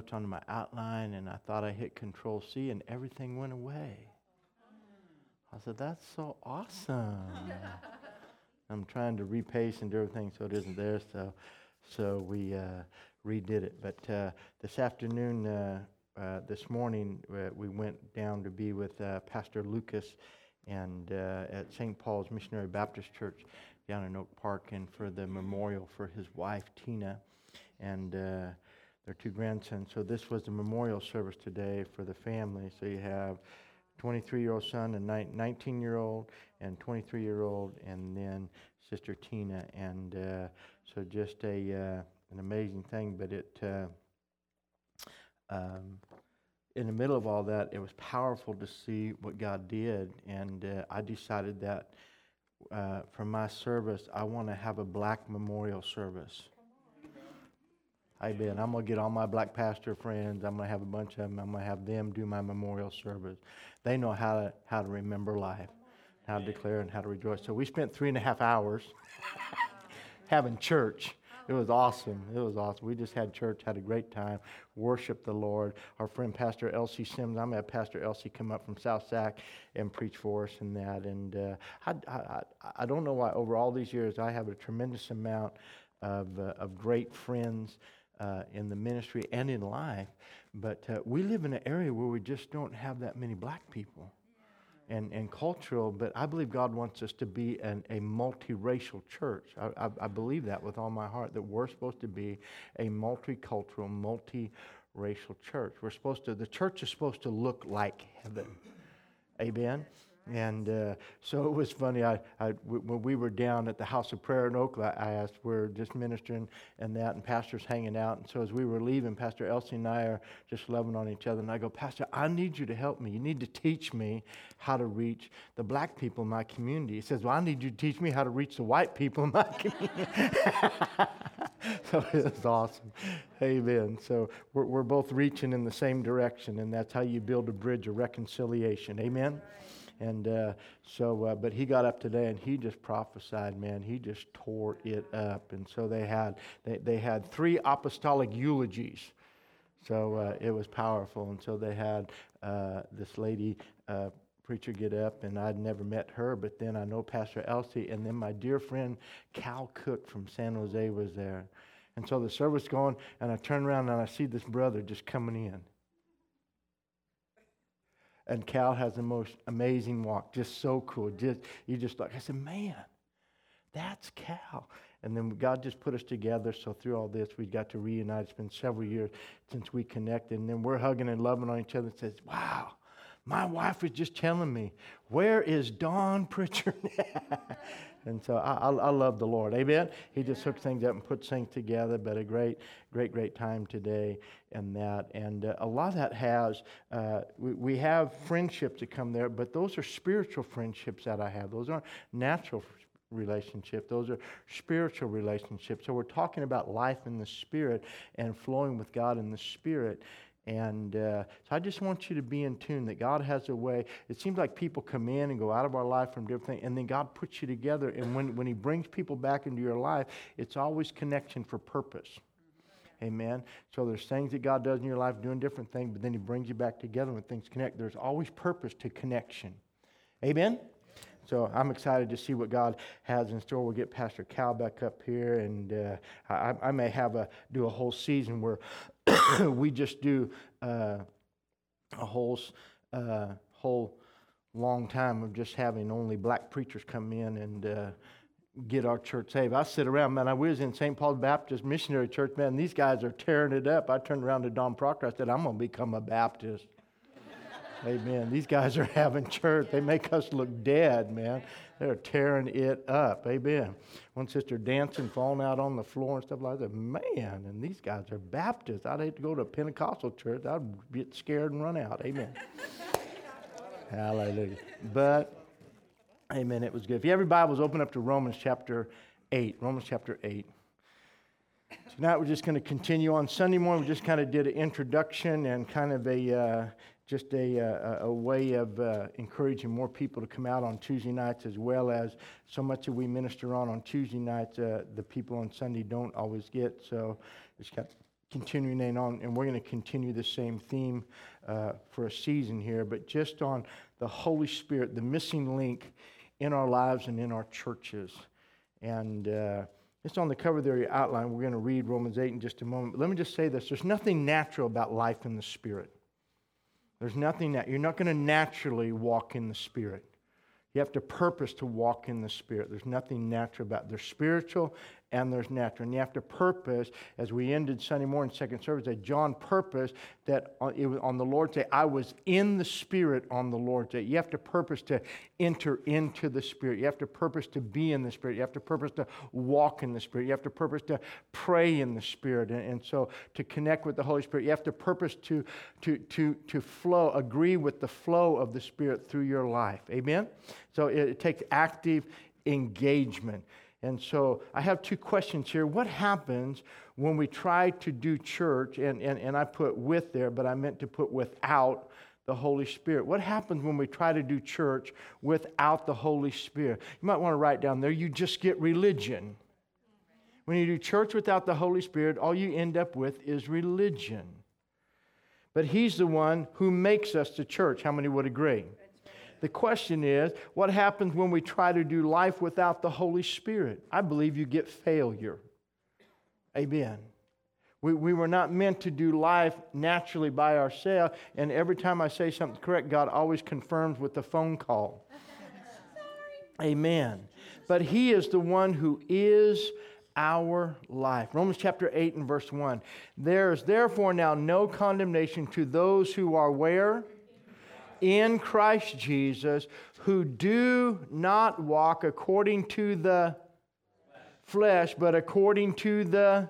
notes on my outline, and I thought I hit Control C, and everything went away. I said, That's so awesome. I'm trying to repaste and do everything so it isn't there. So, so we uh, redid it. But uh, this afternoon, uh, uh this morning, uh, we went down to be with uh, Pastor Lucas and at St. Paul's Missionary Baptist Church down in Oak Park, and for the memorial for his wife Tina and their two grandsons. So this was the memorial service today for the family. So you have 23 year old son, a 19 year old, and 23 year old, and then Sister Tina. And uh, so just a uh, an amazing thing. But it uh, um, in the middle of all that, it was powerful to see what God did, and uh, I decided that. Uh, for my service, I want to have a black memorial service. Amen. I'm going to get all my black pastor friends. I'm going to have a bunch of them. I'm going to have them do my memorial service. They know how to, how to remember life, how to declare, and how to rejoice. So we spent three and a half hours having church. It was awesome. It was awesome. We just had church, had a great time, worshiped the Lord. Our friend Pastor Elsie Sims, I'm going to have Pastor Elsie come up from South Sac and preach for us and that. And uh, I, I, I don't know why, over all these years, I have a tremendous amount of, uh, of great friends uh, in the ministry and in life. But uh, we live in an area where we just don't have that many black people. And, and cultural, but I believe God wants us to be an, a multiracial church. I, I, I believe that with all my heart, that we're supposed to be a multicultural, multiracial church. We're supposed to, the church is supposed to look like heaven. Amen? And uh, so it was funny. I, when we were down at the House of Prayer in Oakland, I asked, we're just ministering and that, and Pastor's hanging out. And so as we were leaving, Pastor Elsie and I are just loving on each other. And I go, Pastor, I need you to help me. You need to teach me how to reach the black people in my community. He says, Well, I need you to teach me how to reach the white people in my community. so it was awesome. Amen. So we're, we're both reaching in the same direction, and that's how you build a bridge of reconciliation. Amen. And uh, so, uh, but he got up today and he just prophesied, man. He just tore it up. And so they had, they, they had three apostolic eulogies. So uh, it was powerful. And so they had uh, this lady uh, preacher get up, and I'd never met her, but then I know Pastor Elsie, and then my dear friend Cal Cook from San Jose was there. And so the service going, and I turn around and I see this brother just coming in. And Cal has the most amazing walk, just so cool. Just you just like I said, man, that's Cal. And then God just put us together. So through all this, we got to reunite. It's been several years since we connected. And then we're hugging and loving on each other and says, wow, my wife was just telling me, where is Don Pritchard? And so I, I, I, love the Lord. Amen. He just hooks things up and puts things together. But a great, great, great time today and that. And uh, a lot of that has, uh, we, we have friendships that come there, but those are spiritual friendships that I have. Those aren't natural relationship. Those are spiritual relationships. So we're talking about life in the spirit and flowing with God in the spirit. And uh, so I just want you to be in tune that God has a way. It seems like people come in and go out of our life from different things, and then God puts you together. And when, when He brings people back into your life, it's always connection for purpose. Amen. So there's things that God does in your life doing different things, but then He brings you back together when things connect. There's always purpose to connection. Amen. So I'm excited to see what God has in store. We'll get Pastor Cal back up here, and uh, I, I, may have a do a whole season where we just do uh, a whole uh, whole long time of just having only black preachers come in and uh, get our church saved. I sit around, man. I was in St. Paul Baptist Missionary Church, man. These guys are tearing it up. I turned around to Don Proctor. I said, "I'm going to become a Baptist." Amen. These guys are having church. They make us look dead, man. They're tearing it up. Amen. One sister dancing, falling out on the floor and stuff like that. Man, and these guys are Baptists. I'd hate to go to a Pentecostal church. I'd get scared and run out. Amen. Hallelujah. But, amen, it was good. If you have your Bibles, open up to Romans chapter 8. Romans chapter 8. Tonight we're just going to continue on Sunday morning. We just kind of did an introduction and kind of a uh, just a, a, a way of uh, encouraging more people to come out on Tuesday nights, as well as so much that we minister on on Tuesday nights, uh, the people on Sunday don't always get. So kind continuing on, and we're going to continue the same theme uh, for a season here, but just on the Holy Spirit, the missing link in our lives and in our churches. And uh, it's on the cover there, your outline. We're going to read Romans 8 in just a moment. But let me just say this there's nothing natural about life in the Spirit. There's nothing that you're not going to naturally walk in the Spirit. You have to purpose to walk in the Spirit. There's nothing natural about it. There's spiritual and there's natural. And you have to purpose, as we ended Sunday morning, second service, that John purposed that on, it was on the Lord's Day, I was in the Spirit on the Lord's Day. You have to purpose to enter into the Spirit. You have to purpose to be in the Spirit. You have to purpose to walk in the Spirit. You have to purpose to pray in the Spirit. And, and so to connect with the Holy Spirit, you have to purpose to, to, to, to flow, agree with the flow of the Spirit through your life. Amen? So it, it takes active engagement. And so I have two questions here. What happens when we try to do church, and, and, and I put with there, but I meant to put without the Holy Spirit? What happens when we try to do church without the Holy Spirit? You might want to write down there, you just get religion. When you do church without the Holy Spirit, all you end up with is religion. But He's the one who makes us to church. How many would agree? The question is, what happens when we try to do life without the Holy Spirit? I believe you get failure. Amen. We, we were not meant to do life naturally by ourselves. And every time I say something correct, God always confirms with a phone call. Amen. But He is the one who is our life. Romans chapter 8 and verse 1. There is therefore now no condemnation to those who are where? In Christ Jesus who do not walk according to the flesh, but according to the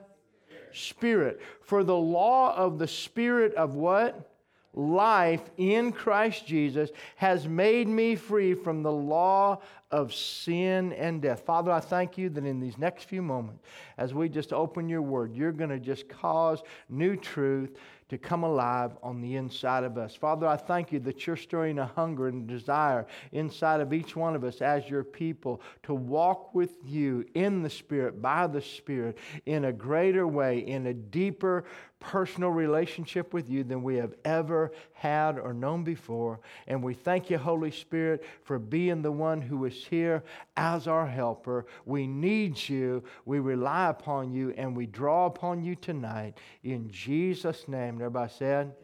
Spirit. For the law of the Spirit of what? Life in Christ Jesus has made me free from the law of sin and death. Father, I thank you that in these next few moments, as we just open your word, you're going to just cause new truth to come alive on the inside of us. Father, I thank you that you're stirring a hunger and desire inside of each one of us as your people to walk with you in the Spirit, by the Spirit, in a greater way, in a deeper, personal relationship with you than we have ever had or known before. And we thank you, Holy Spirit, for being the one who is here as our helper. We need you, we rely upon you, and we draw upon you tonight. In Jesus' name. everybody said,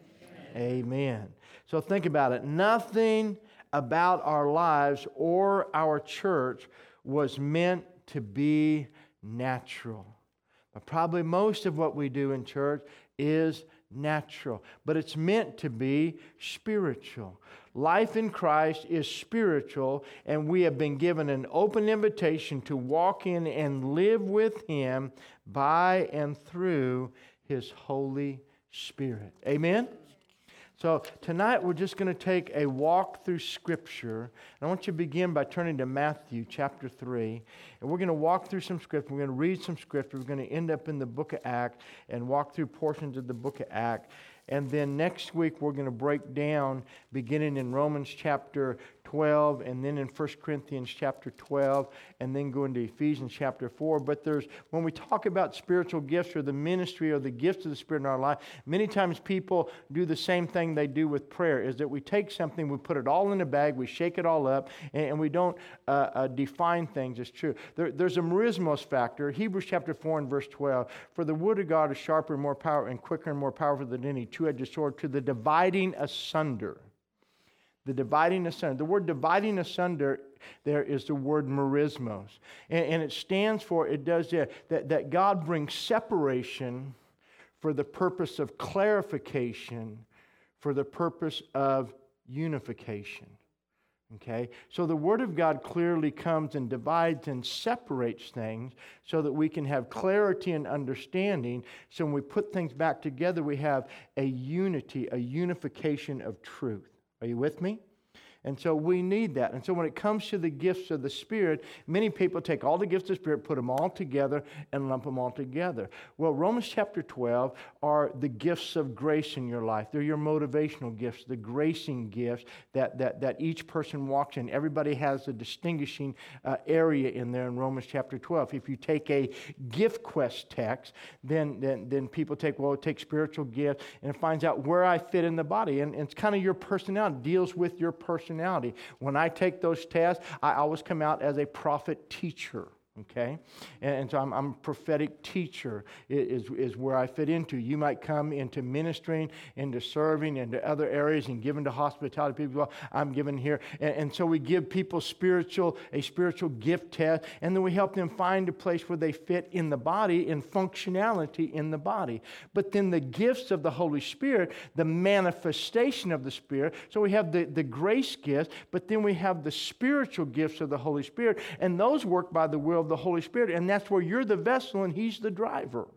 Amen. Amen. So think about it. Nothing about our lives or our church was meant to be natural. Probably most of what we do in church is natural, but it's meant to be spiritual. Life in Christ is spiritual, and we have been given an open invitation to walk in and live with Him by and through His Holy Spirit. Amen? So tonight we're just going to take a walk through Scripture. And I want you to begin by turning to Matthew chapter 3. And we're going to walk through some Scripture. We're going to read some Scripture. We're going to end up in the book of Acts and walk through portions of the book of Acts. And then next week we're going to break down beginning in Romans chapter 12 and then in 1 Corinthians chapter 12 and then go into Ephesians chapter 4. But there's, when we talk about spiritual gifts or the ministry or the gifts of the Spirit in our life, many times people do the same thing they do with prayer is that we take something, we put it all in a bag, we shake it all up, and, and we don't uh, uh, define things as true. There, there's a merismos factor. Hebrews chapter 4 and verse 12. For the word of God is sharper and more powerful and quicker and more powerful than any two edged sword to the dividing asunder the dividing asunder. The word dividing asunder there is the word merismos. And, and it stands for, it does that, that, that God brings separation for the purpose of clarification, for the purpose of unification. Okay? So the Word of God clearly comes and divides and separates things so that we can have clarity and understanding. So when we put things back together, we have a unity, a unification of truth. Are you with me? And so we need that. And so when it comes to the gifts of the Spirit, many people take all the gifts of the Spirit, put them all together, and lump them all together. Well, Romans chapter 12 are the gifts of grace in your life. They're your motivational gifts, the gracing gifts that, that, that each person walks in. Everybody has a distinguishing uh, area in there in Romans chapter 12. If you take a gift quest text, then, then, then people take, well, take spiritual gifts and it finds out where I fit in the body. And, and it's kind of your personality, deals with your personality. When I take those tests, I always come out as a prophet teacher okay? And, and so I'm, I'm, a prophetic teacher is, is where i fit into. You might come into ministering into serving into other areas and giving to hospitality people. Well i'm given here. And, and, so we give people spiritual a spiritual gift test and then we help them find a place where they fit in the body in functionality in the body. But then the gifts of the holy spirit the manifestation of the spirit so we have the, the grace gifts but then we have the spiritual gifts of the holy spirit and those work by the will of the Holy Spirit. And that's where you're the vessel and He's the driver.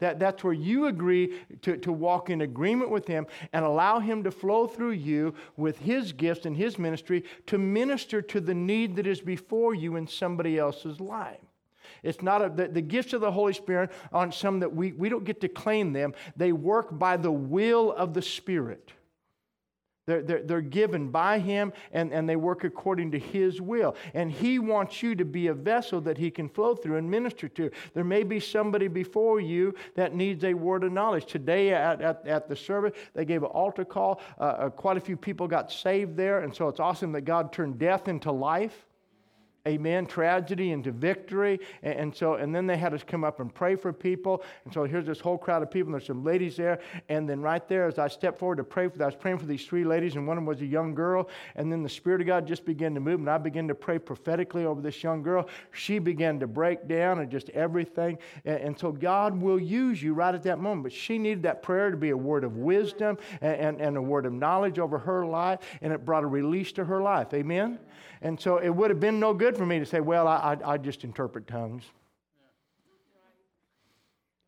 That, that's where you agree to, to walk in agreement with Him and allow Him to flow through you with His gifts and His ministry to minister to the need that is before you in somebody else's life. It's not a, the, the, gifts of the Holy Spirit aren't some that we, we don't get to claim them. They work by the will of the Spirit. They're, they're, they're, given by Him and, and they work according to His will. And He wants you to be a vessel that He can flow through and minister to. There may be somebody before you that needs a word of knowledge. Today at, at, at the service, they gave an altar call. Uh, uh, quite a few people got saved there. And so it's awesome that God turned death into life amen, tragedy into victory. And, and, so, and then they had us come up and pray for people. And so here's this whole crowd of people, and there's some ladies there. And then right there, as I stepped forward to pray for them, I was praying for these three ladies, and one of them was a young girl. And then the Spirit of God just began to move, and I began to pray prophetically over this young girl. She began to break down and just everything. And, and so God will use you right at that moment. But she needed that prayer to be a word of wisdom and, and, and a word of knowledge over her life, and it brought a release to her life. Amen? And so it would have been no good for me to say, well, I, I, I just interpret tongues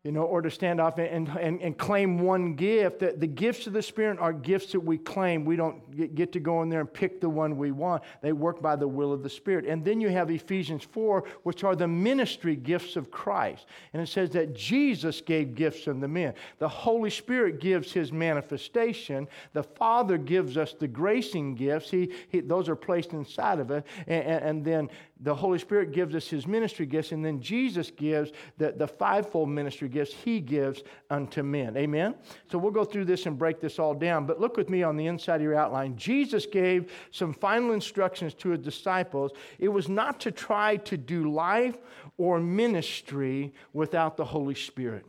you know, or to stand off and, and, and claim one gift. The, the gifts of the Spirit are gifts that we claim. We don't get, to go in there and pick the one we want. They work by the will of the Spirit. And then you have Ephesians 4, which are the ministry gifts of Christ. And it says that Jesus gave gifts unto men. The Holy Spirit gives his manifestation. The Father gives us the gracing gifts. He, he those are placed inside of it. And, and, and then the Holy Spirit gives us his ministry gifts. And then Jesus gives the, the fivefold ministry gifts he gives unto men. Amen? So we'll go through this and break this all down. But look with me on the inside of your outline. Jesus gave some final instructions to his disciples. It was not to try to do life or ministry without the Holy Spirit.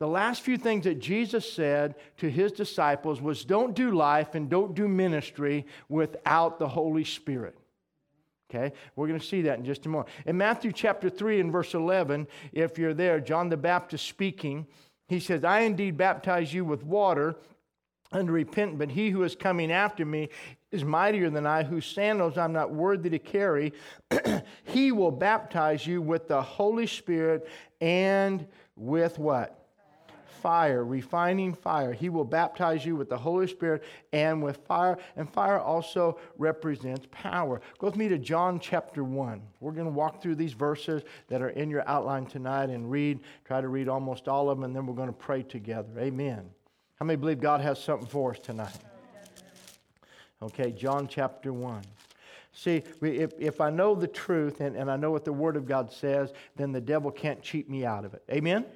The last few things that Jesus said to his disciples was don't do life and don't do ministry without the Holy Spirit. Okay, we're going to see that in just a moment. In Matthew chapter 3 and verse 11, if you're there, John the Baptist speaking, he says, I indeed baptize you with water unto repent, but he who is coming after me is mightier than I, whose sandals I'm not worthy to carry. he will baptize you with the Holy Spirit and with what? Fire, refining fire. He will baptize you with the Holy Spirit and with fire. And fire also represents power. Go with me to John chapter 1. We're going to walk through these verses that are in your outline tonight and read, try to read almost all of them, and then we're going to pray together. Amen. How many believe God has something for us tonight? Okay, John chapter 1. See, if, if I know the truth and, and I know what the Word of God says, then the devil can't cheat me out of it. Amen?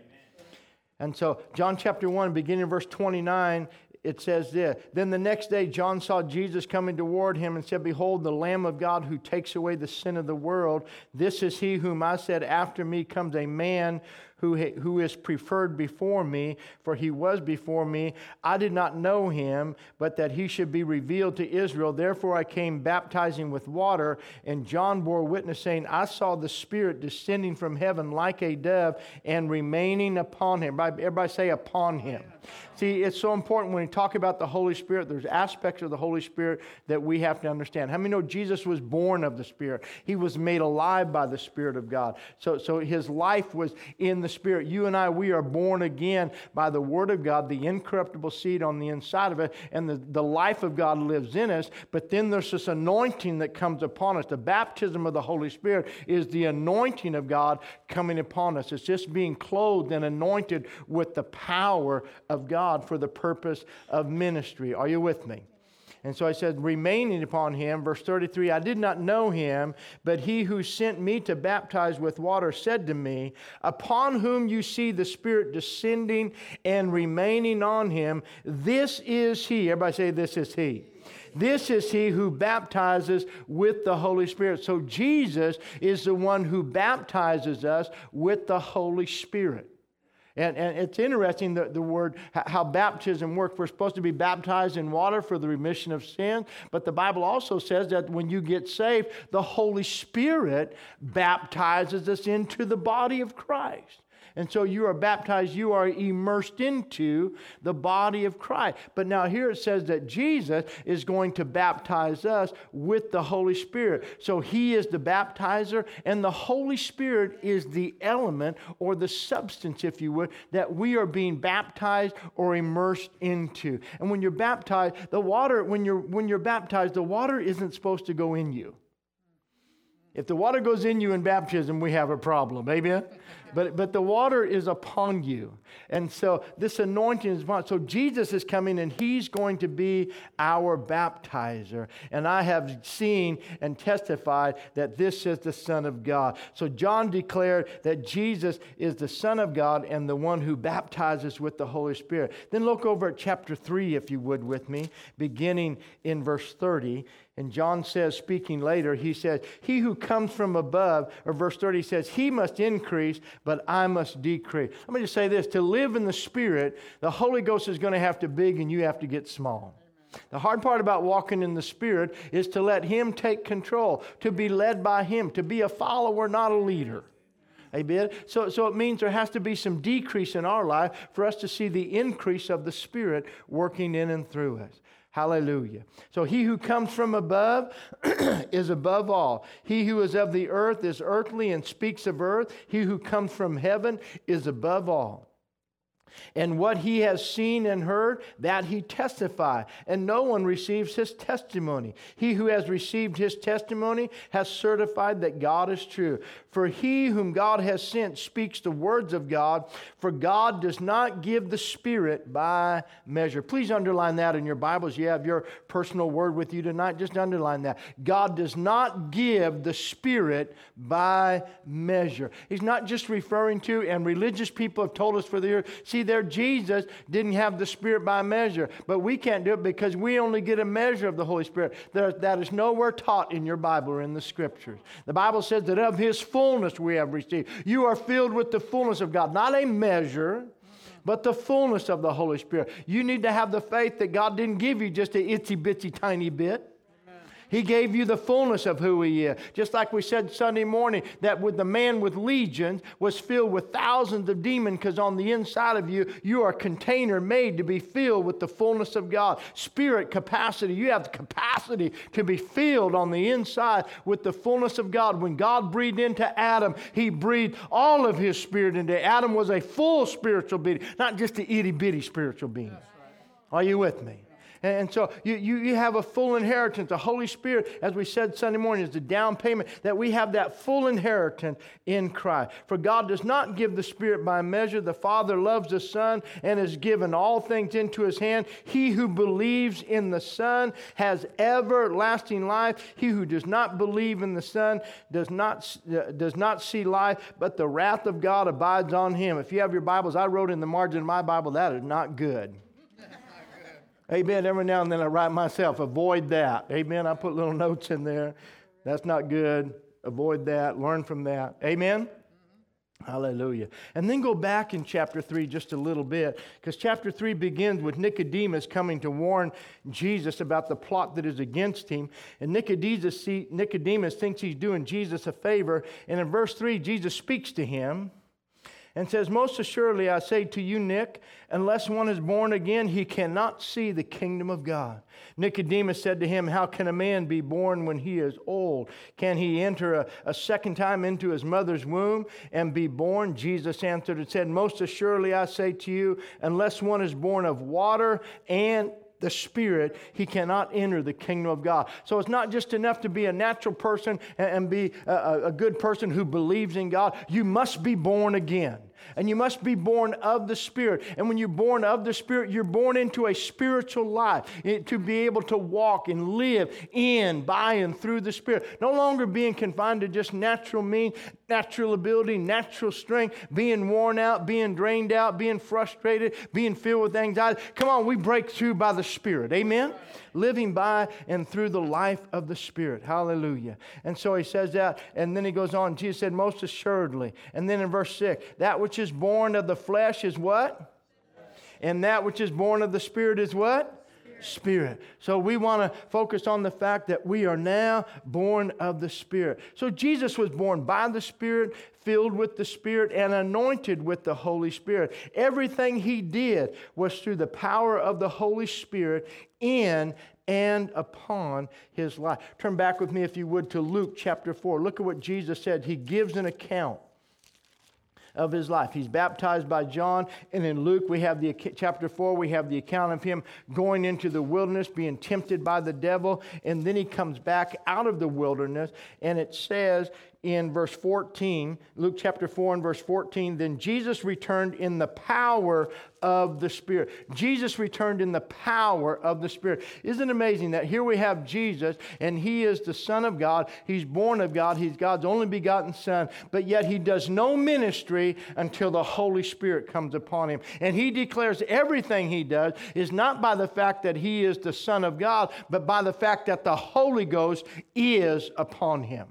And so, John chapter 1, beginning verse 29, it says this Then the next day, John saw Jesus coming toward him and said, Behold, the Lamb of God who takes away the sin of the world. This is he whom I said, After me comes a man who, who is preferred before me, for he was before me. I did not know him, but that he should be revealed to Israel. Therefore I came baptizing with water, and John bore witness, saying, I saw the Spirit descending from heaven like a dove and remaining upon him. Everybody say, upon him. See, it's so important when we talk about the Holy Spirit, there's aspects of the Holy Spirit that we have to understand. How many know Jesus was born of the Spirit? He was made alive by the Spirit of God. So, so his life was in the the Spirit. You and I, we are born again by the Word of God, the incorruptible seed on the inside of it, and the, the life of God lives in us. But then there's this anointing that comes upon us. The baptism of the Holy Spirit is the anointing of God coming upon us. It's just being clothed and anointed with the power of God for the purpose of ministry. Are you with me? And so I said, remaining upon him, verse 33, I did not know him, but he who sent me to baptize with water said to me, Upon whom you see the Spirit descending and remaining on him, this is he. Everybody say, This is he. This is he who baptizes with the Holy Spirit. So Jesus is the one who baptizes us with the Holy Spirit. And, and it's interesting the, the word, how baptism works. We're supposed to be baptized in water for the remission of sin, but the Bible also says that when you get saved, the Holy Spirit baptizes us into the body of Christ. And so you are baptized, you are immersed into the body of Christ. But now here it says that Jesus is going to baptize us with the Holy Spirit. So he is the baptizer, and the Holy Spirit is the element or the substance, if you would, that we are being baptized or immersed into. And when you're baptized, the water, when you're when you're baptized, the water isn't supposed to go in you. If the water goes in you in baptism, we have a problem. Amen? but, but the water is upon you. And so this anointing is upon. So Jesus is coming and he's going to be our baptizer. And I have seen and testified that this is the Son of God. So John declared that Jesus is the Son of God and the one who baptizes with the Holy Spirit. Then look over at chapter 3, if you would, with me, beginning in verse 30. And John says, speaking later, he says, He who comes from above, or verse 30 says, He must increase, but I must decrease. Let me just say this to live in the Spirit, the Holy Ghost is going to have to big and you have to get small. The hard part about walking in the Spirit is to let Him take control, to be led by Him, to be a follower, not a leader. Amen. So, so it means there has to be some decrease in our life for us to see the increase of the Spirit working in and through us. Hallelujah. So he who comes from above is above all. He who is of the earth is earthly and speaks of earth. He who comes from heaven is above all. And what he has seen and heard, that he testify. And no one receives his testimony. He who has received his testimony has certified that God is true. For he whom God has sent speaks the words of God, for God does not give the Spirit by measure. Please underline that in your Bibles. You have your personal word with you tonight. Just underline that. God does not give the Spirit by measure. He's not just referring to, and religious people have told us for the year, see, there Jesus didn't have the Spirit by measure, but we can't do it because we only get a measure of the Holy Spirit. There, that is nowhere taught in your Bible or in the Scriptures. The Bible says that of His full fullness we have received. You are filled with the fullness of God, not a measure, but the fullness of the Holy Spirit. You need to have the faith that God didn't give you just a itsy bitsy tiny bit. He gave you the fullness of who He is. Just like we said Sunday morning, that with the man with legions was filled with thousands of demons, because on the inside of you, you are a container made to be filled with the fullness of God. Spirit capacity. You have the capacity to be filled on the inside with the fullness of God. When God breathed into Adam, He breathed all of His Spirit into Adam was a full spiritual being, not just a itty bitty spiritual being. Are you with me? And so you, you, you have a full inheritance. The Holy Spirit, as we said Sunday morning, is the down payment that we have that full inheritance in Christ. For God does not give the Spirit by measure. The Father loves the Son and has given all things into his hand. He who believes in the Son has everlasting life. He who does not believe in the Son does not, uh, does not see life, but the wrath of God abides on him. If you have your Bibles, I wrote in the margin of my Bible, that is not good. Amen. Every now and then I write myself, avoid that. Amen. I put little notes in there. That's not good. Avoid that. Learn from that. Amen. Hallelujah. And then go back in chapter 3 just a little bit, because chapter 3 begins with Nicodemus coming to warn Jesus about the plot that is against him. And Nicodemus, Nicodemus thinks he's doing Jesus a favor. And in verse 3, Jesus speaks to him and says, Most assuredly, I say to you, Nick, unless one is born again, he cannot see the kingdom of God. Nicodemus said to him, How can a man be born when he is old? Can he enter a, a second time into his mother's womb and be born? Jesus answered and said, Most assuredly, I say to you, unless one is born of water and the Spirit, he cannot enter the kingdom of God. So it's not just enough to be a natural person and, be a, a good person who believes in God. You must be born again and you must be born of the Spirit. And when you're born of the Spirit, you're born into a spiritual life eh, to be able to walk and live in, by, and through the Spirit. No longer being confined to just natural means, natural ability, natural strength, being worn out, being drained out, being frustrated, being filled with anxiety. Come on, we break through by the Spirit. Amen? Living by and through the life of the Spirit. Hallelujah. And so he says that, and then he goes on. Jesus said, Most assuredly. And then in verse 6, that which is born of the flesh is what? And that which is born of the Spirit is what? Spirit. So we want to focus on the fact that we are now born of the Spirit. So Jesus was born by the Spirit, filled with the Spirit, and anointed with the Holy Spirit. Everything he did was through the power of the Holy Spirit in and upon his life. Turn back with me, if you would, to Luke chapter 4. Look at what Jesus said. He gives an account of his life. He's baptized by John, and in Luke, we have the chapter 4, we have the account of him going into the wilderness, being tempted by the devil, and then he comes back out of the wilderness, and it says in verse 14, Luke chapter 4 and verse 14, then Jesus returned in the power of the Spirit. Jesus returned in the power of the Spirit. Isn't it amazing that here we have Jesus and he is the Son of God? He's born of God. He's God's only begotten Son, but yet he does no ministry until the Holy Spirit comes upon him. And he declares everything he does is not by the fact that he is the Son of God, but by the fact that the Holy Ghost is upon him.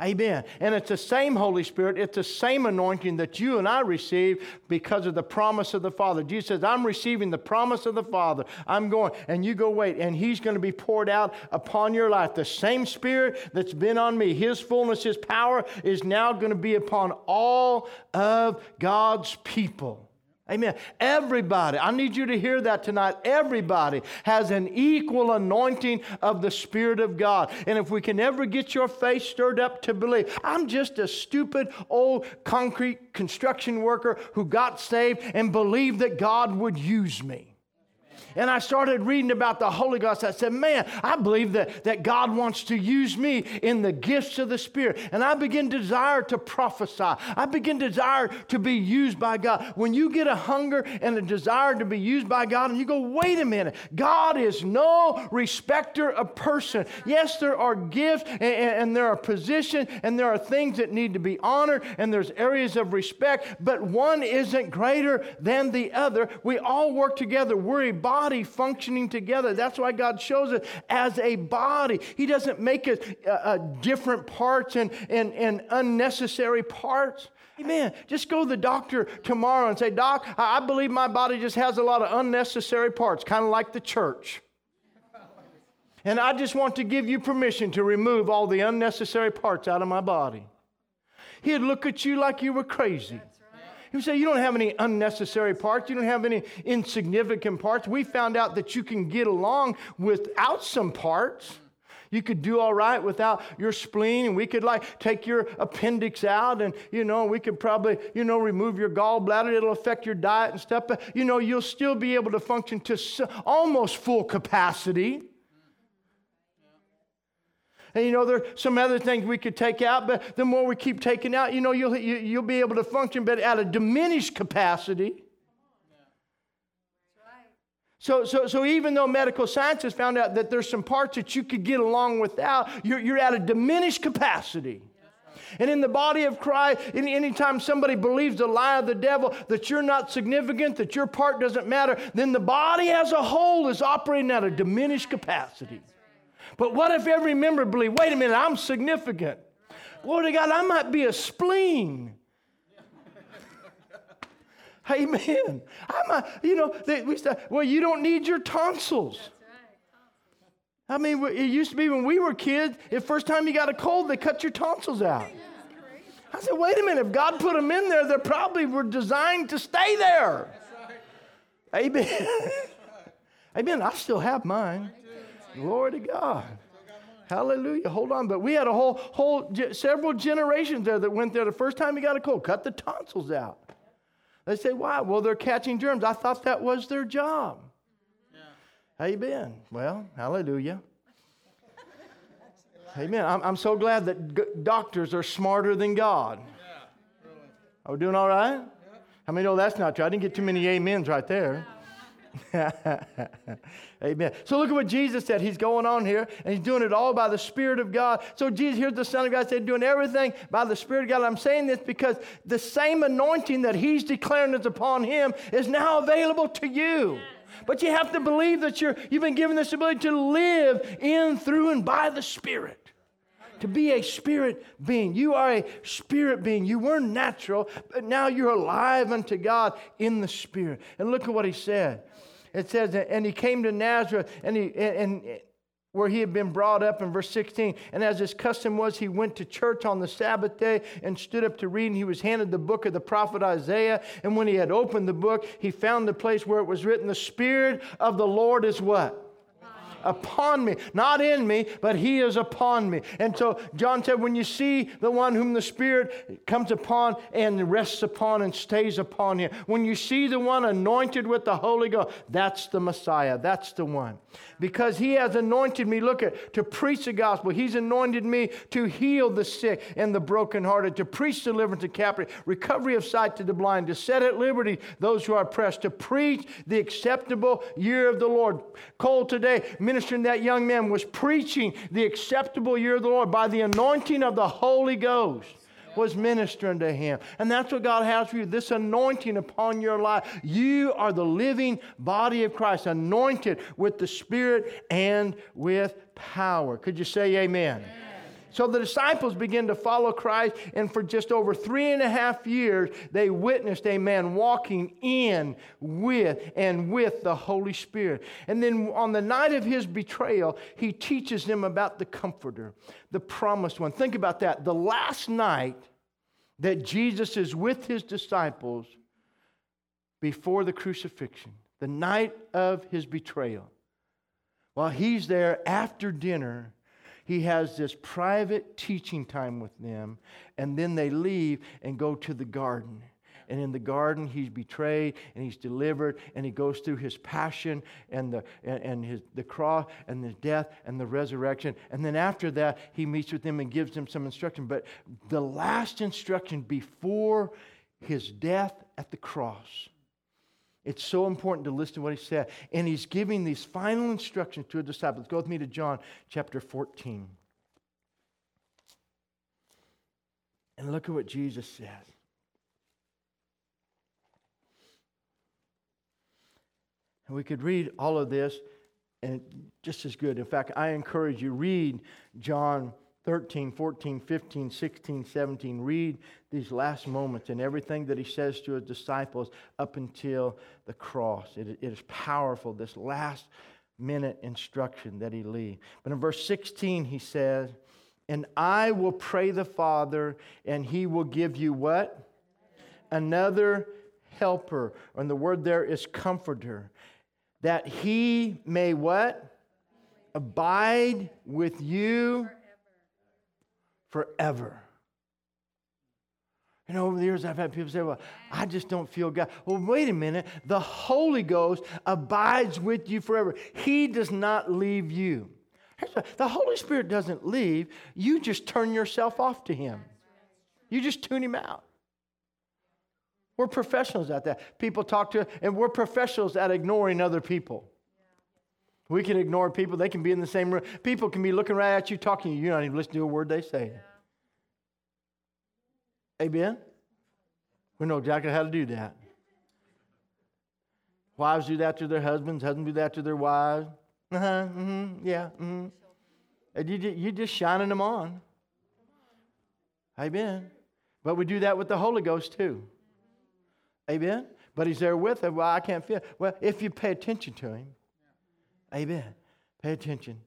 Amen. And it's the same Holy Spirit, it's the same anointing that you and I receive because of the promise of the Father. Jesus says, I'm receiving the promise of the Father. I'm going, and you go wait, and He's going to be poured out upon your life. The same Spirit that's been on me, His fullness, His power is now going to be upon all of God's people. Amen. Everybody, I need you to hear that tonight. Everybody has an equal anointing of the Spirit of God. And if we can ever get your faith stirred up to believe, I'm just a stupid old concrete construction worker who got saved and believed that God would use me and I started reading about the Holy Ghost, I said, Man, I believe that, that God wants to use me in the gifts of the Spirit. And I begin to desire to prophesy. I begin to desire to be used by God. When you get a hunger and a desire to be used by God, and you go, Wait a minute, God is no respecter of person. Yes, there are gifts and, and there are positions and there are things that need to be honored and there's areas of respect, but one isn't greater than the other. We all work together. We're a body body functioning together. That's why God shows it as a body. He doesn't make it uh, uh, different parts and, and, and unnecessary parts. Amen. Just go to the doctor tomorrow and say, Doc, I believe my body just has a lot of unnecessary parts, kind of like the church. And I just want to give you permission to remove all the unnecessary parts out of my body. He'd look at you like you were crazy. He would say, You don't have any unnecessary parts. You don't have any insignificant parts. We found out that you can get along without some parts. You could do all right without your spleen, and we could like take your appendix out, and you know, we could probably, you know, remove your gallbladder. It'll affect your diet and stuff, but you know, you'll still be able to function to almost full capacity. And you know, there are some other things we could take out, but the more we keep taking out, you know, you'll, you, will you will be able to function, but at a diminished capacity. So, so, so even though medical science has found out that there's some parts that you could get along without, you're, you're at a diminished capacity. And in the body of Christ, anytime somebody believes the lie of the devil that you're not significant, that your part doesn't matter, then the body as a whole is operating at a diminished capacity. But what if every member believe, wait a minute, I'm significant? Glory to God, I might be a spleen. Amen. I'm a, you know, they, we say, well, you don't need your tonsils. I mean, it used to be when we were kids, the first time you got a cold, they cut your tonsils out. I said, wait a minute, if God put them in there, they probably were designed to stay there. Amen. Amen. I still have mine. Glory to God. Hallelujah. Hold on. But we had a whole, whole, several generations there that went there the first time he got a cold, cut the tonsils out. They say, why? Well, they're catching germs. I thought that was their job. Yeah. Amen. Well, hallelujah. Amen. I'm, I'm so glad that g- doctors are smarter than God. Yeah, really. Are we doing all right? Yeah. How many know that's not true? I didn't get too many amens right there. Amen. So look at what Jesus said. He's going on here and he's doing it all by the Spirit of God. So Jesus, here's the Son of God, said, doing everything by the Spirit of God. I'm saying this because the same anointing that he's declaring is upon him is now available to you. But you have to believe that you're, you've been given this ability to live in, through, and by the Spirit to be a spirit being. You are a spirit being. You were natural, but now you're alive unto God in the spirit. And look at what he said. It says, and he came to Nazareth, and he and, and where he had been brought up in verse 16. And as his custom was, he went to church on the Sabbath day and stood up to read. And he was handed the book of the prophet Isaiah. And when he had opened the book, he found the place where it was written, The Spirit of the Lord is what? Upon me, not in me, but he is upon me. And so John said, when you see the one whom the Spirit comes upon and rests upon and stays upon him, when you see the one anointed with the Holy Ghost, that's the Messiah. That's the one. Because he has anointed me, look at, to preach the gospel. He's anointed me to heal the sick and the brokenhearted, to preach deliverance to captive, recovery of sight to the blind, to set at liberty those who are oppressed, to preach the acceptable year of the Lord. Cole today, that young man, was preaching the acceptable year of the Lord by the anointing of the Holy Ghost was ministering to him. And that's what God has for you this anointing upon your life. You are the living body of Christ, anointed with the Spirit and with power. Could you say amen? amen. So the disciples begin to follow Christ, and for just over three and a half years, they witnessed a man walking in with and with the Holy Spirit. And then on the night of his betrayal, he teaches them about the Comforter, the promised one. Think about that. The last night that Jesus is with his disciples before the crucifixion, the night of his betrayal. While he's there after dinner, he has this private teaching time with them, and then they leave and go to the garden. And in the garden, he's betrayed and he's delivered, and he goes through his passion and the, and, and his, the cross and the death and the resurrection. And then after that, he meets with them and gives them some instruction. But the last instruction before his death at the cross, it's so important to listen to what he said. And he's giving these final instructions to his disciples. Go with me to John chapter 14. And look at what Jesus says. And we could read all of this and just as good. In fact, I encourage you read John 13, 14, 15, 16, 17. Read these last moments and everything that he says to his disciples up until the cross. it, it is powerful, this last minute instruction that he leaves. But in verse 16, he says, And I will pray the Father, and he will give you what? Another helper. And the word there is comforter that he may what? Abide with you forever. know, over the years I've had people say, Well, I just don't feel God. Well, wait a minute. The Holy Ghost abides with you forever. He does not leave you. The Holy Spirit doesn't leave. You just turn yourself off to Him, you just tune Him out. We're professionals at that. People talk to, and we're professionals at ignoring other people. We can ignore people. They can be in the same room. People can be looking right at you, talking to you. You're not even listening to a word they say. Yeah. Amen? We know exactly how to do that. Wives do that to their husbands. Husbands do that to their wives. Uh huh. Mm-hmm. Yeah. Mm-hmm. And you, you're just shining them on. Amen. But we do that with the Holy Ghost too. Amen? But he's there with them. Well, I can't feel. Well, if you pay attention to him, amen. Pay attention.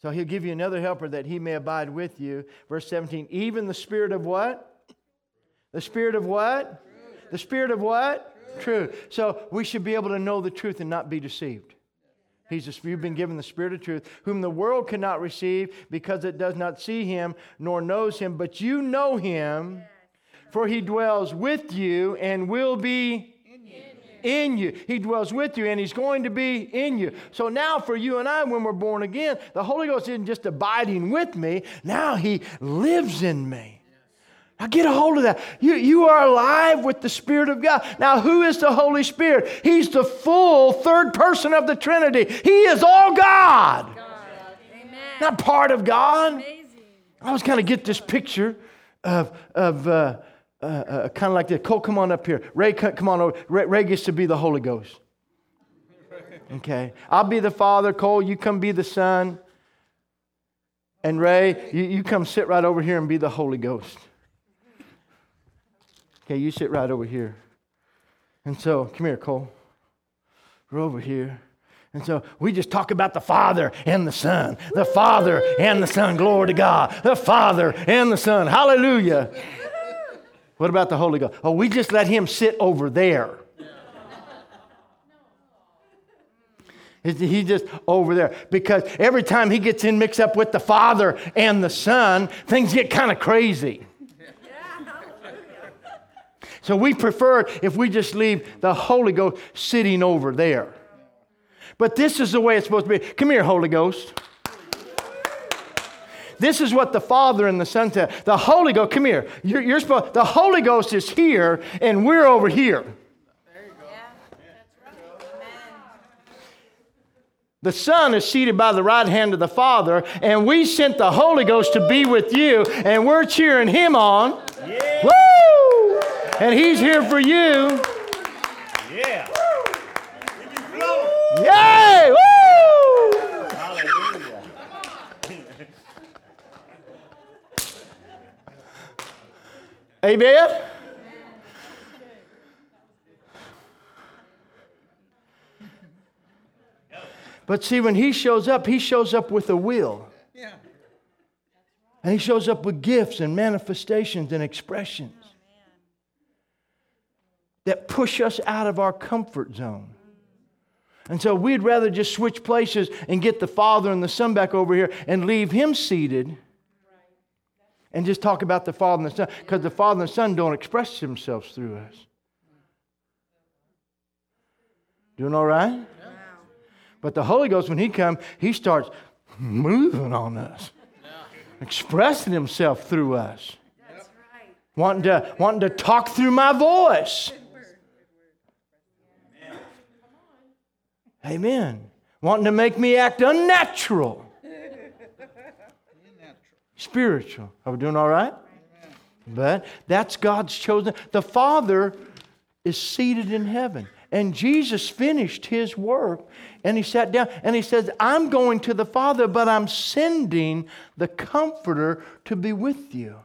So he'll give you another helper that he may abide with you. Verse 17, even the spirit of what? The Spirit of what? Truth. The Spirit of what? Truth. truth. So we should be able to know the truth and not be deceived. He's you've been given the Spirit of truth, whom the world cannot receive because it does not see him nor knows him, but you know him, for he dwells with you and will be in you. He dwells with you and He's going to be in you. So now, for you and I, when we're born again, the Holy Ghost isn't just abiding with me, now He lives in me. Now get a hold of that. You, you are alive with the Spirit of God. Now, who is the Holy Spirit? He's the full third person of the Trinity. He is all God. God. Not part of God. Amazing. I was kind of get this picture of, of uh, uh, uh, kind of like this. Cole, come on up here. Ray, come on over. Ray, Ray gets to be the Holy Ghost. Okay. I'll be the Father. Cole, you come be the Son. And Ray, you, you come sit right over here and be the Holy Ghost. Okay, you sit right over here. And so, come here, Cole. We're over here. And so we just talk about the Father and the Son. The Father and the Son. Glory to God. The Father and the Son. Hallelujah. What about the Holy Ghost? Oh, we just let him sit over there. He's just over there because every time he gets in mixed up with the Father and the Son, things get kind of crazy. So we prefer if we just leave the Holy Ghost sitting over there. But this is the way it's supposed to be. Come here, Holy Ghost. This is what the Father and the Son said. The Holy Ghost, come here. You're, you're supposed, the Holy Ghost is here, and we're over here. The Son is seated by the right hand of the Father, and we sent the Holy Ghost to be with you, and we're cheering Him on. Yeah. Woo! And He's here for you. Yeah. Yay! Woo! Amen? But see, when he shows up, he shows up with a will. And he shows up with gifts and manifestations and expressions that push us out of our comfort zone. And so we'd rather just switch places and get the Father and the Son back over here and leave him seated and just talk about the Father and the Son because the Father and the Son don't express themselves through us. Doing all right? But the Holy Ghost, when He comes, He starts moving on us, expressing Himself through us, wanting, to, wanting to talk through my voice. Amen. Wanting to make me act unnatural spiritual. Are we doing all right? But that's God's chosen. The Father is seated in heaven. And Jesus finished his work and he sat down and he says, I'm going to the Father, but I'm sending the Comforter to be with you.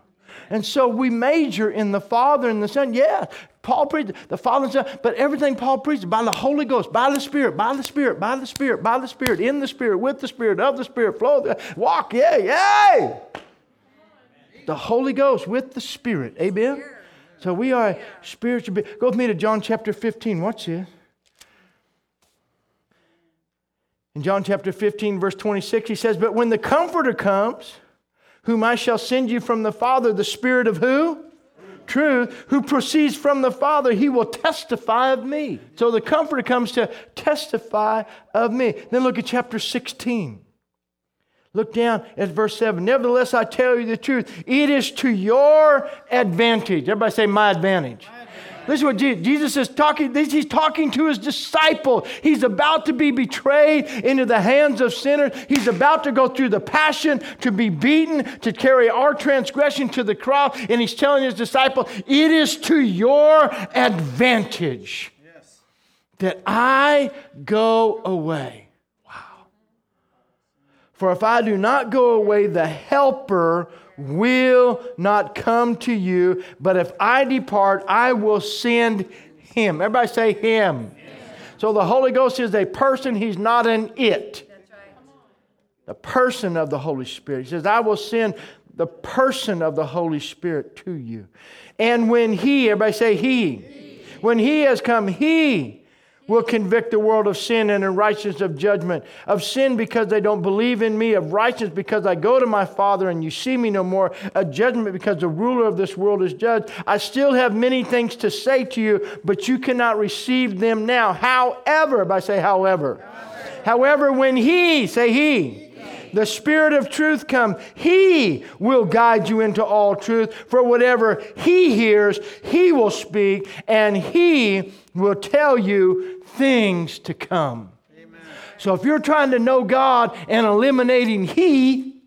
And so we major in the Father and the Son. Yeah, Paul preached the Father and Son, but everything Paul preached by the Holy Ghost, by the Spirit, by the Spirit, by the Spirit, by the Spirit, in the Spirit, with the Spirit, of the Spirit, flow, walk, yay, yay the Holy Ghost with the Spirit. Amen? So we are spiritual. Go with me to John chapter 15. Watch this. In John chapter 15, verse 26, he says, But when the Comforter comes, whom I shall send you from the Father, the Spirit of who? Truth, who proceeds from the Father, he will testify of me. So the Comforter comes to testify of me. Then look at chapter 16. Look down at verse 7. Nevertheless, I tell you the truth. It is to your advantage. Everybody say, my advantage. This is what Jesus is talking. He's talking to his disciple. He's about to be betrayed into the hands of sinners. He's about to go through the passion, to be beaten, to carry our transgression to the cross. And he's telling his disciple, It is to your advantage yes. that I go away. For if I do not go away, the Helper will not come to you. But if I depart, I will send him. Everybody say him. So the Holy Ghost is a person, he's not an it. The person of the Holy Spirit. He says, I will send the person of the Holy Spirit to you. And when He, everybody say He, he. when He has come, He will convict the world of sin and in righteousness of judgment. Of sin because they don't believe in me, of righteousness because I go to my Father and you see me no more, a judgment because the ruler of this world is judged. I still have many things to say to you, but you cannot receive them now. However, by say however. However, however when he, say he, the Spirit of truth come, He will guide you into all truth. For whatever He hears, He will speak, and He will tell you things to come. Amen. So if you're trying to know God and eliminating He,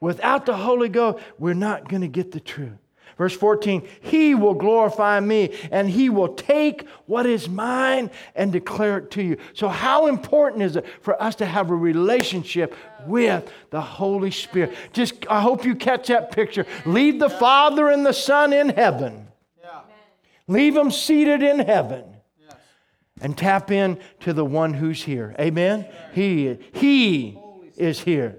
without the Holy Ghost, we're not going to get the truth. Verse 14, He will glorify me, and He will take what is mine and declare it to you. So, how important is it for us to have a relationship with the Holy Spirit? Just, I hope you catch that picture. Leave the Father and the Son in heaven, leave them seated in heaven. And tap in to the one who's here. Amen? He, he is here.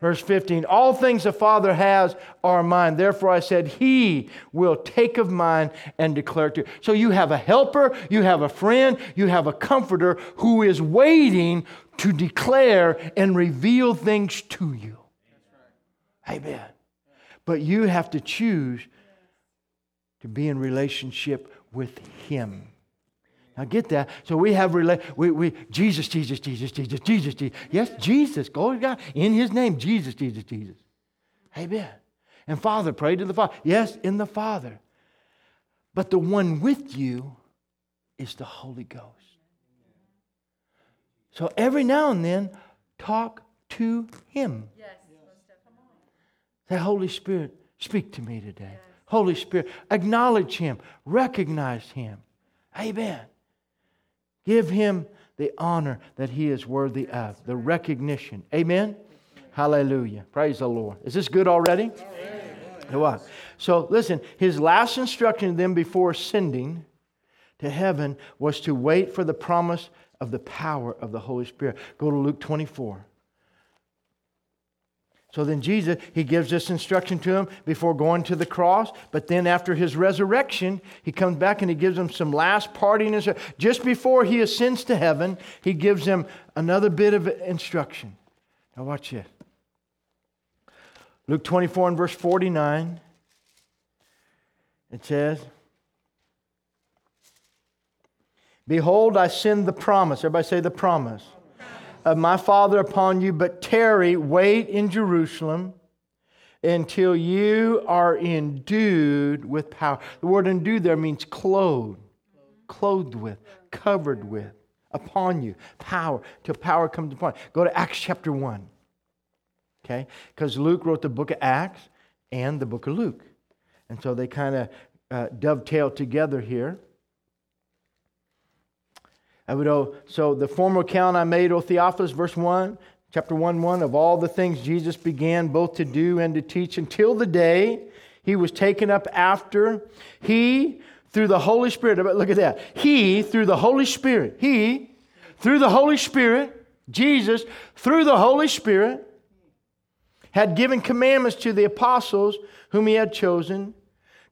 Verse 15, all things the Father has are mine. Therefore I said, He will take of mine and declare to you. So you have a helper, you have a friend, you have a comforter who is waiting to declare and reveal things to you. Amen. But you have to choose to be in relationship with Him. Now get that. So we have rela- we, we Jesus, Jesus, Jesus, Jesus, Jesus, Jesus. Yes, Jesus. Go to God in His name. Jesus, Jesus, Jesus. Amen. And Father, pray to the Father. Yes, in the Father. But the one with you is the Holy Ghost. So every now and then, talk to Him. Yes. Say, Holy Spirit, speak to me today. Yes. Holy Spirit, acknowledge Him, recognize Him. Amen. Give him the honor that he is worthy of, the recognition. Amen? Hallelujah. Praise the Lord. Is this good already? Amen. So listen, his last instruction to them before ascending to heaven was to wait for the promise of the power of the Holy Spirit. Go to Luke 24. So then Jesus, he gives this instruction to him before going to the cross. But then after his resurrection, he comes back and he gives him some last parting instruction. Just before he ascends to heaven, he gives him another bit of instruction. Now watch this. Luke 24 and verse 49. It says, Behold, I send the promise. Everybody say the promise of my Father upon you, but tarry, wait in Jerusalem until you are endued with power. The word endued there means clothed, clothed with, covered with, upon you, power, till power comes upon you. Go to Acts chapter 1. Okay? Because Luke wrote the book of Acts and the book of Luke. And so they kind of uh, dovetail together here. I would, so the former account I made, O Theophilus, verse 1, chapter 1 1, of all the things Jesus began both to do and to teach until the day he was taken up after. He, through the Holy Spirit, look at that. He, through the Holy Spirit, he, through the Holy Spirit, Jesus, through the Holy Spirit, had given commandments to the apostles whom he had chosen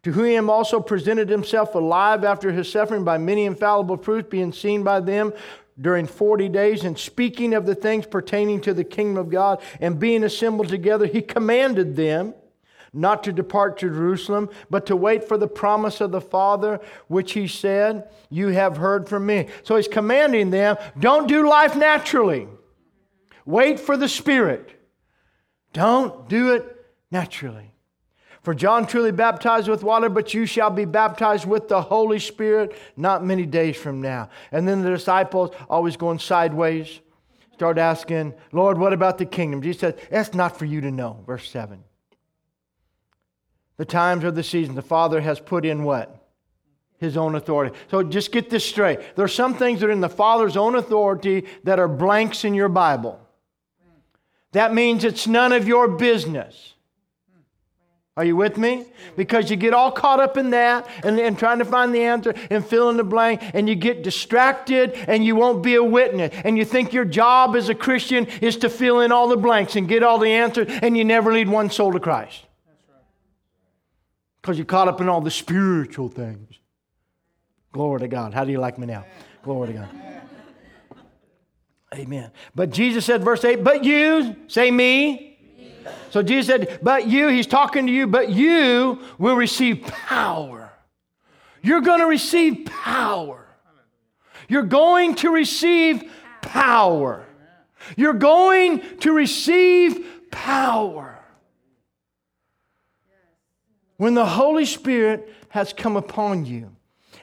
to whom also presented himself alive after his suffering by many infallible proofs, being seen by them during 40 days, and speaking of the things pertaining to the kingdom of God, and being assembled together, he commanded them not to depart to Jerusalem, but to wait for the promise of the Father, which he said, You have heard from me. So he's commanding them don't do life naturally, wait for the Spirit. Don't do it naturally. For John truly baptized with water, but you shall be baptized with the Holy Spirit not many days from now. And then the disciples, always going sideways, start asking, Lord, what about the kingdom? Jesus said, That's not for you to know. Verse 7. The times or the season, the Father has put in what? His own authority. So just get this straight. There are some things that are in the Father's own authority that are blanks in your Bible. That means it's none of your business. Are you with me? Because you get all caught up in that and, and trying to find the answer and fill in the blank, and you get distracted and you won't be a witness. And you think your job as a Christian is to fill in all the blanks and get all the answers, and you never lead one soul to Christ. That's right. Because you're caught up in all the spiritual things. Glory to God. How do you like me now? Glory to God. Amen. But Jesus said, verse 8, but you, say me, so Jesus said, But you, he's talking to you, but you will receive power. You're going to receive power. You're going to receive power. You're going to receive power. When the Holy Spirit has come upon you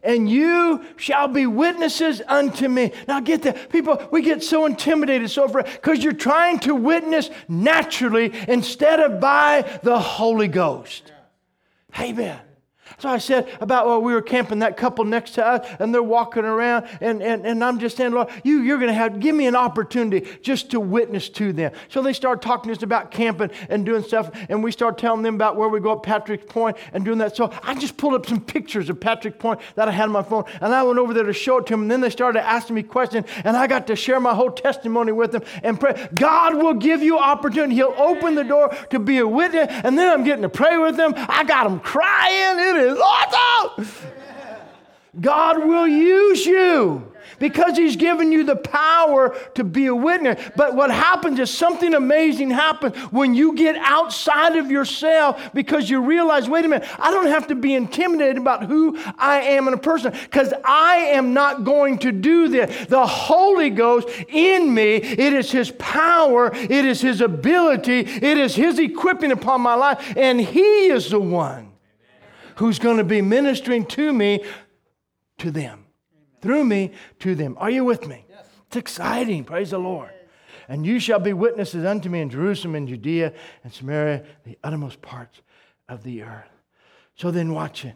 and you shall be witnesses unto me. Now, get that. People, we get so intimidated, so afraid, because you're trying to witness naturally instead of by the Holy Ghost. Amen. So I said about while we were camping, that couple next to us, and they're walking around, and, and, and I'm just saying, Lord, you, you're going to have, give me an opportunity just to witness to them. So they start talking to us about camping and doing stuff, and we start telling them about where we go at Patrick's Point and doing that. So I just pulled up some pictures of Patrick Point that I had on my phone, and I went over there to show it to them, and then they started asking me questions, and I got to share my whole testimony with them and pray. God will give you opportunity. He'll open the door to be a witness, and then I'm getting to pray with them. I got them crying. It is awesome. God will use you because He's given you the power to be a witness. But what happens is something amazing happens when you get outside of yourself because you realize, wait a minute, I don't have to be intimidated about who I am in a person because I am not going to do this. The Holy Ghost in me, it is His power, it is His ability, it is His equipping upon my life, and He is the one who's going to be ministering to me, to them, through me, to them. Are you with me? Yes. It's exciting. Praise the Lord. And you shall be witnesses unto me in Jerusalem and Judea and Samaria, the uttermost parts of the earth. So then, watch it.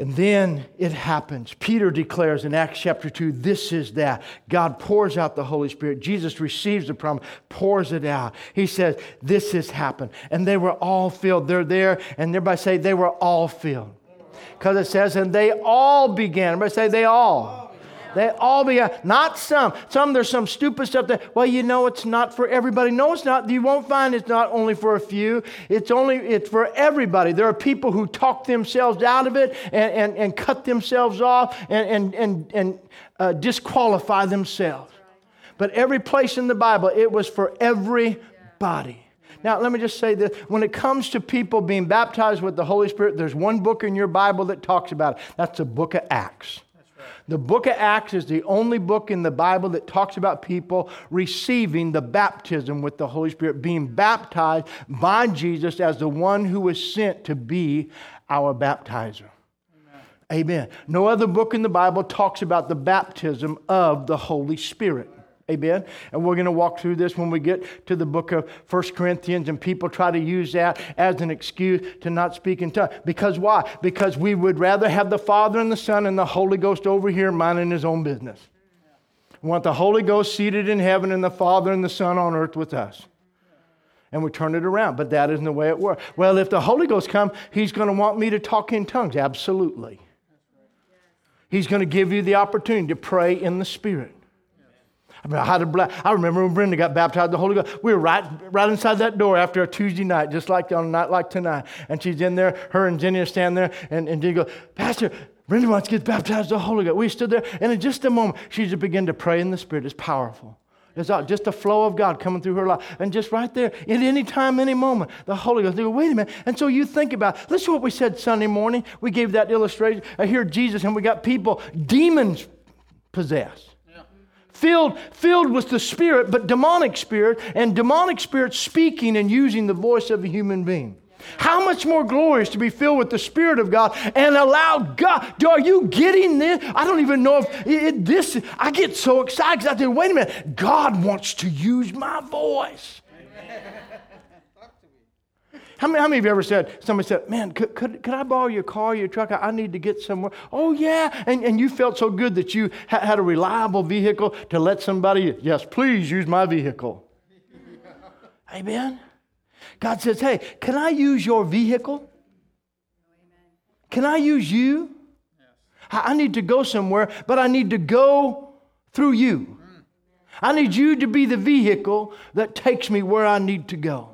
And then it happens. Peter declares in Acts chapter 2 this is that. God pours out the Holy Spirit. Jesus receives the promise, pours it out. He says, This has happened. And they were all filled. They're there, and everybody say, They were all filled. Because it says, And they all began. Everybody say, They all. They all be, not some. Some, there's some stupid stuff that, well, you know, it's not for everybody. No, it's not. You won't find it's not only for a few. It's only, it's for everybody. There are people who talk themselves out of it and, and, and cut themselves off and, and, and, and uh, disqualify themselves. But every place in the Bible, it was for everybody. Now, let me just say this. When it comes to people being baptized with the Holy Spirit, there's one book in your Bible that talks about it. That's the book of Acts. The book of Acts is the only book in the Bible that talks about people receiving the baptism with the Holy Spirit, being baptized by Jesus as the one who was sent to be our baptizer. Amen. Amen. No other book in the Bible talks about the baptism of the Holy Spirit. Amen. And we're going to walk through this when we get to the book of First Corinthians, and people try to use that as an excuse to not speak in tongues. Because why? Because we would rather have the Father and the Son and the Holy Ghost over here minding his own business. We want the Holy Ghost seated in heaven and the Father and the Son on earth with us. And we turn it around, but that isn't the way it works. Well, if the Holy Ghost comes, he's going to want me to talk in tongues. Absolutely. He's going to give you the opportunity to pray in the Spirit. I, mean, I, had a, I remember when Brenda got baptized the Holy Ghost. We were right, right inside that door after a Tuesday night, just like on a night like tonight. And she's in there, her and Jenny are standing there, and, and Jenny goes, Pastor, Brenda wants to get baptized the Holy Ghost. We stood there, and in just a moment, she just began to pray in the Spirit. It's powerful. It's just a flow of God coming through her life. And just right there, at any time, any moment, the Holy Ghost. They go, wait a minute. And so you think about, listen to what we said Sunday morning. We gave that illustration. I hear Jesus, and we got people, demons possessed filled, filled with the Spirit, but demonic spirit, and demonic spirit speaking and using the voice of a human being. How much more glorious to be filled with the Spirit of God and allow God? Are you getting this? I don't even know if it, this. I get so excited because I think, wait a minute, God wants to use my voice. How many, how many of you ever said, somebody said, man, could, could, could I borrow your car, your truck? I, I, need to get somewhere. Oh, yeah. And, and you felt so good that you ha- had a reliable vehicle to let somebody, yes, please use my vehicle. Amen. God says, Hey, can I use your vehicle? Can I use you? I I need to go somewhere, but I need to go through you. I need you to be the vehicle that takes me where I need to go.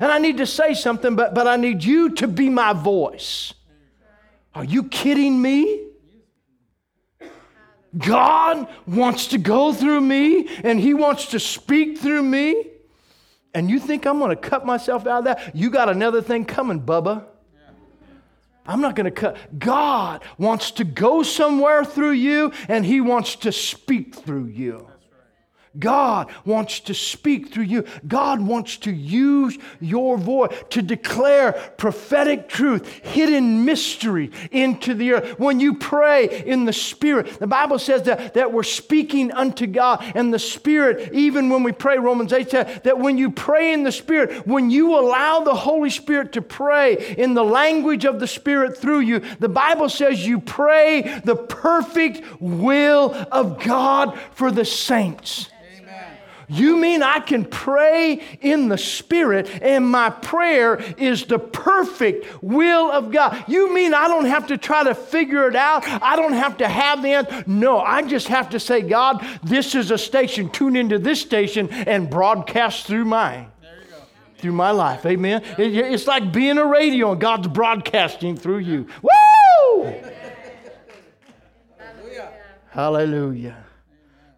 And I need to say something, but, but I need you to be my voice. Are you kidding me? God wants to go through me and He wants to speak through me. And you think I'm going to cut myself out of that? You got another thing coming, Bubba. I'm not going to cut. God wants to go somewhere through you and He wants to speak through you. God wants to speak through you. God wants to use your voice to declare prophetic truth, hidden mystery into the earth. When you pray in the Spirit, the Bible says that, that we're speaking unto God. And the Spirit, even when we pray, Romans 8 says that when you pray in the Spirit, when you allow the Holy Spirit to pray in the language of the Spirit through you, the Bible says you pray the perfect will of God for the saints. You mean I can pray in the Spirit and my prayer is the perfect will of God? You mean I don't have to try to figure it out? I don't have to have the answer? No, I just have to say, God, this is a station. Tune into this station and broadcast through mine. Through my life, amen. it's like being a radio and God's broadcasting through you. Woo! Hallelujah. Hallelujah.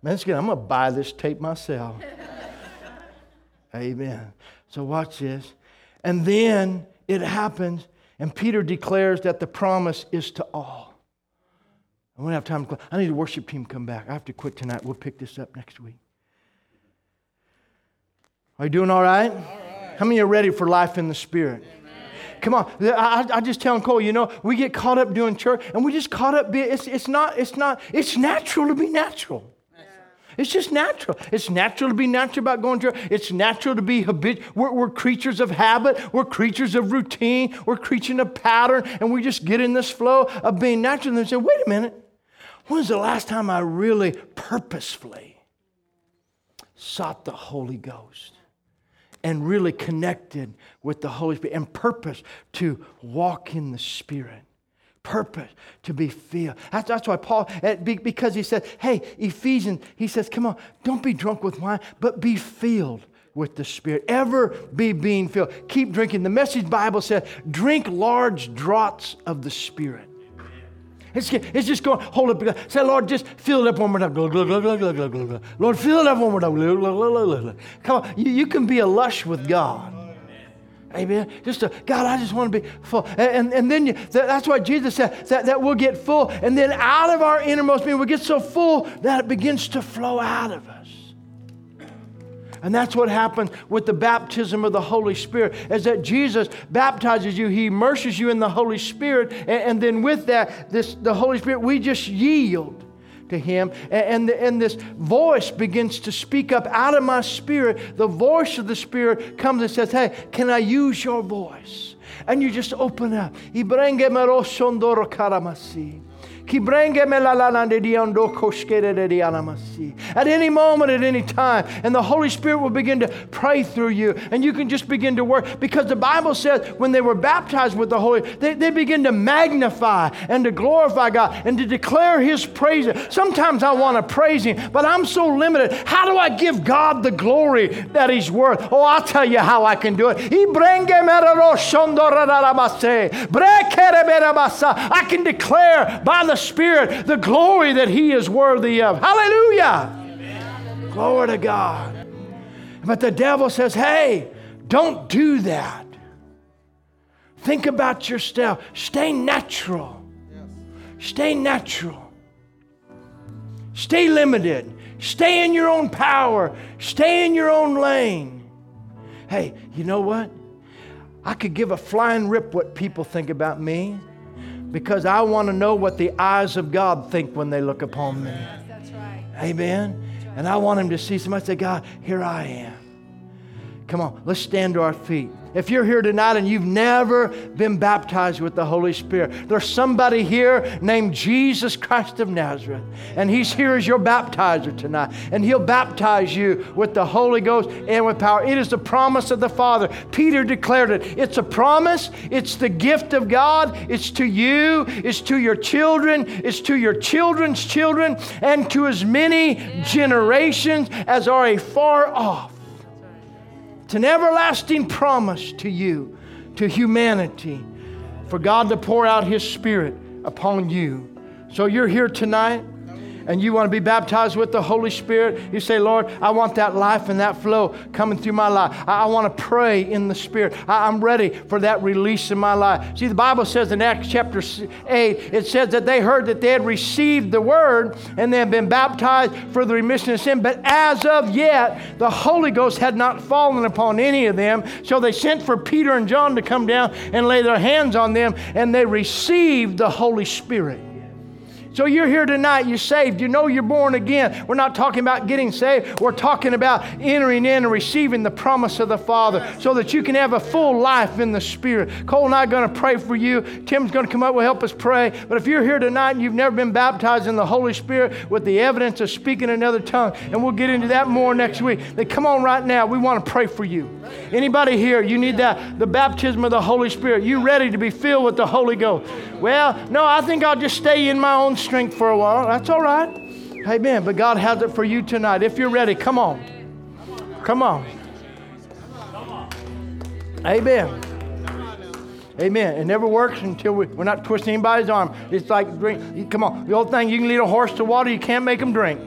Man, I'm going to buy this tape myself. Amen. So watch this. And then it happens, and Peter declares that the promise is to all. I won't have time to I need the worship team come back. I have to quit tonight. We'll pick this up next week. Are you doing all right? All right. How many are ready for life in the Spirit? Come on. I, I just tell Cole, you know, we get caught up doing church and we just caught up being, it's, it's not, it's not, it's natural to be natural. It's just natural. It's natural to be natural about going to church. It's natural to be habitual. We're, we're, creatures of habit. We're creatures of routine. We're creatures of pattern. And we just get in this flow of being natural. And then say, wait a minute. When was the last time I really purposefully sought the Holy Ghost? And really connected with the Holy Spirit and purpose to walk in the Spirit purpose to be filled. That's, that's why Paul, eh, because he said, hey, Ephesians, he says, come on, don't be drunk with wine, but be filled with the Spirit. Ever be being filled. Keep drinking. The Message Bible says, drink large draughts of the Spirit. It's, it's just going, hold up. Say, Lord, just fill it up one more time. Lord, fill it up one more time. Come on, you, you can be a lush with God. Amen. Just a, God, I just want to be full. And, and, and then you, that, that's why Jesus said that, that we'll get full. And then out of our innermost being, we get so full that it begins to flow out of us. And that's what happens with the baptism of the Holy Spirit, is that Jesus baptizes you, He immerses you in the Holy Spirit, and, and then with that, this the Holy Spirit, we just yield to him. And, and, and, this voice begins to speak up out of my spirit. The voice of the Spirit comes and says, Hey, can I use your voice? And you just open up. At any moment, at any time. And the Holy Spirit will begin to pray through you. And you can just begin to work. Because the Bible says when they were baptized with the Holy, they, they begin to magnify and to glorify God and to declare His praise. Sometimes I want to praise Him, but I'm so limited. How do I give God the glory that He's worth? Oh, I'll tell you how I can do it. I can declare by the Spirit the glory that He is worthy of. Hallelujah. Amen. Glory to God. But the devil says, hey, don't do that. Think about yourself. Stay natural. Stay natural. Stay limited. Stay in your own power. Stay in your own lane. Hey, you know what? I could give a flying rip what people think about me because I want to know what the eyes of God think when they look upon me. That's right. Amen. And I want him to see somebody say, God, here I am. Come on, let's stand to our feet. If you're here tonight and you've never been baptized with the Holy Spirit, there's somebody here named Jesus Christ of Nazareth, and He's here as your baptizer tonight, and He'll baptize you with the Holy Ghost and with power. It is the promise of the Father. Peter declared it. It's a promise, it's the gift of God, it's to you, it's to your children, it's to your children's children, and to as many generations as are afar off. It's an everlasting promise to you, to humanity, for God to pour out His Spirit upon you. So you're here tonight and you want to be baptized with the Holy Spirit, you say, Lord, I want that life and that flow coming through my life. I, I want to pray in the Spirit. I, I'm ready for that release in my life. See, the Bible says in Acts chapter 8, it says that they heard that they had received the word and they had been baptized for the remission of sin. But as of yet, the Holy Ghost had not fallen upon any of them. So they sent for Peter and John to come down and lay their hands on them, and they received the Holy Spirit. So you're here tonight, you're saved, you know you're born again. We're not talking about getting saved, we're talking about entering in and receiving the promise of the Father so that you can have a full life in the Spirit. Cole and I are going to pray for you. Tim's going to come up and help us pray. But if you're here tonight and you've never been baptized in the Holy Spirit with the evidence of speaking another tongue, and we'll get into that more next week, then come on right now. We want to pray for you. Anybody here, you need that, the baptism of the Holy Spirit. You ready to be filled with the Holy Ghost? Well, no, I think I'll just stay in my own strength for a while. That's all right. Amen. But God has it for you tonight. If you're ready, come on. Come on. Amen. Amen. It never works until we, we're not twisting anybody's arm. It's like drink. Come on. The old thing, you can lead a horse to water, you can't make them drink.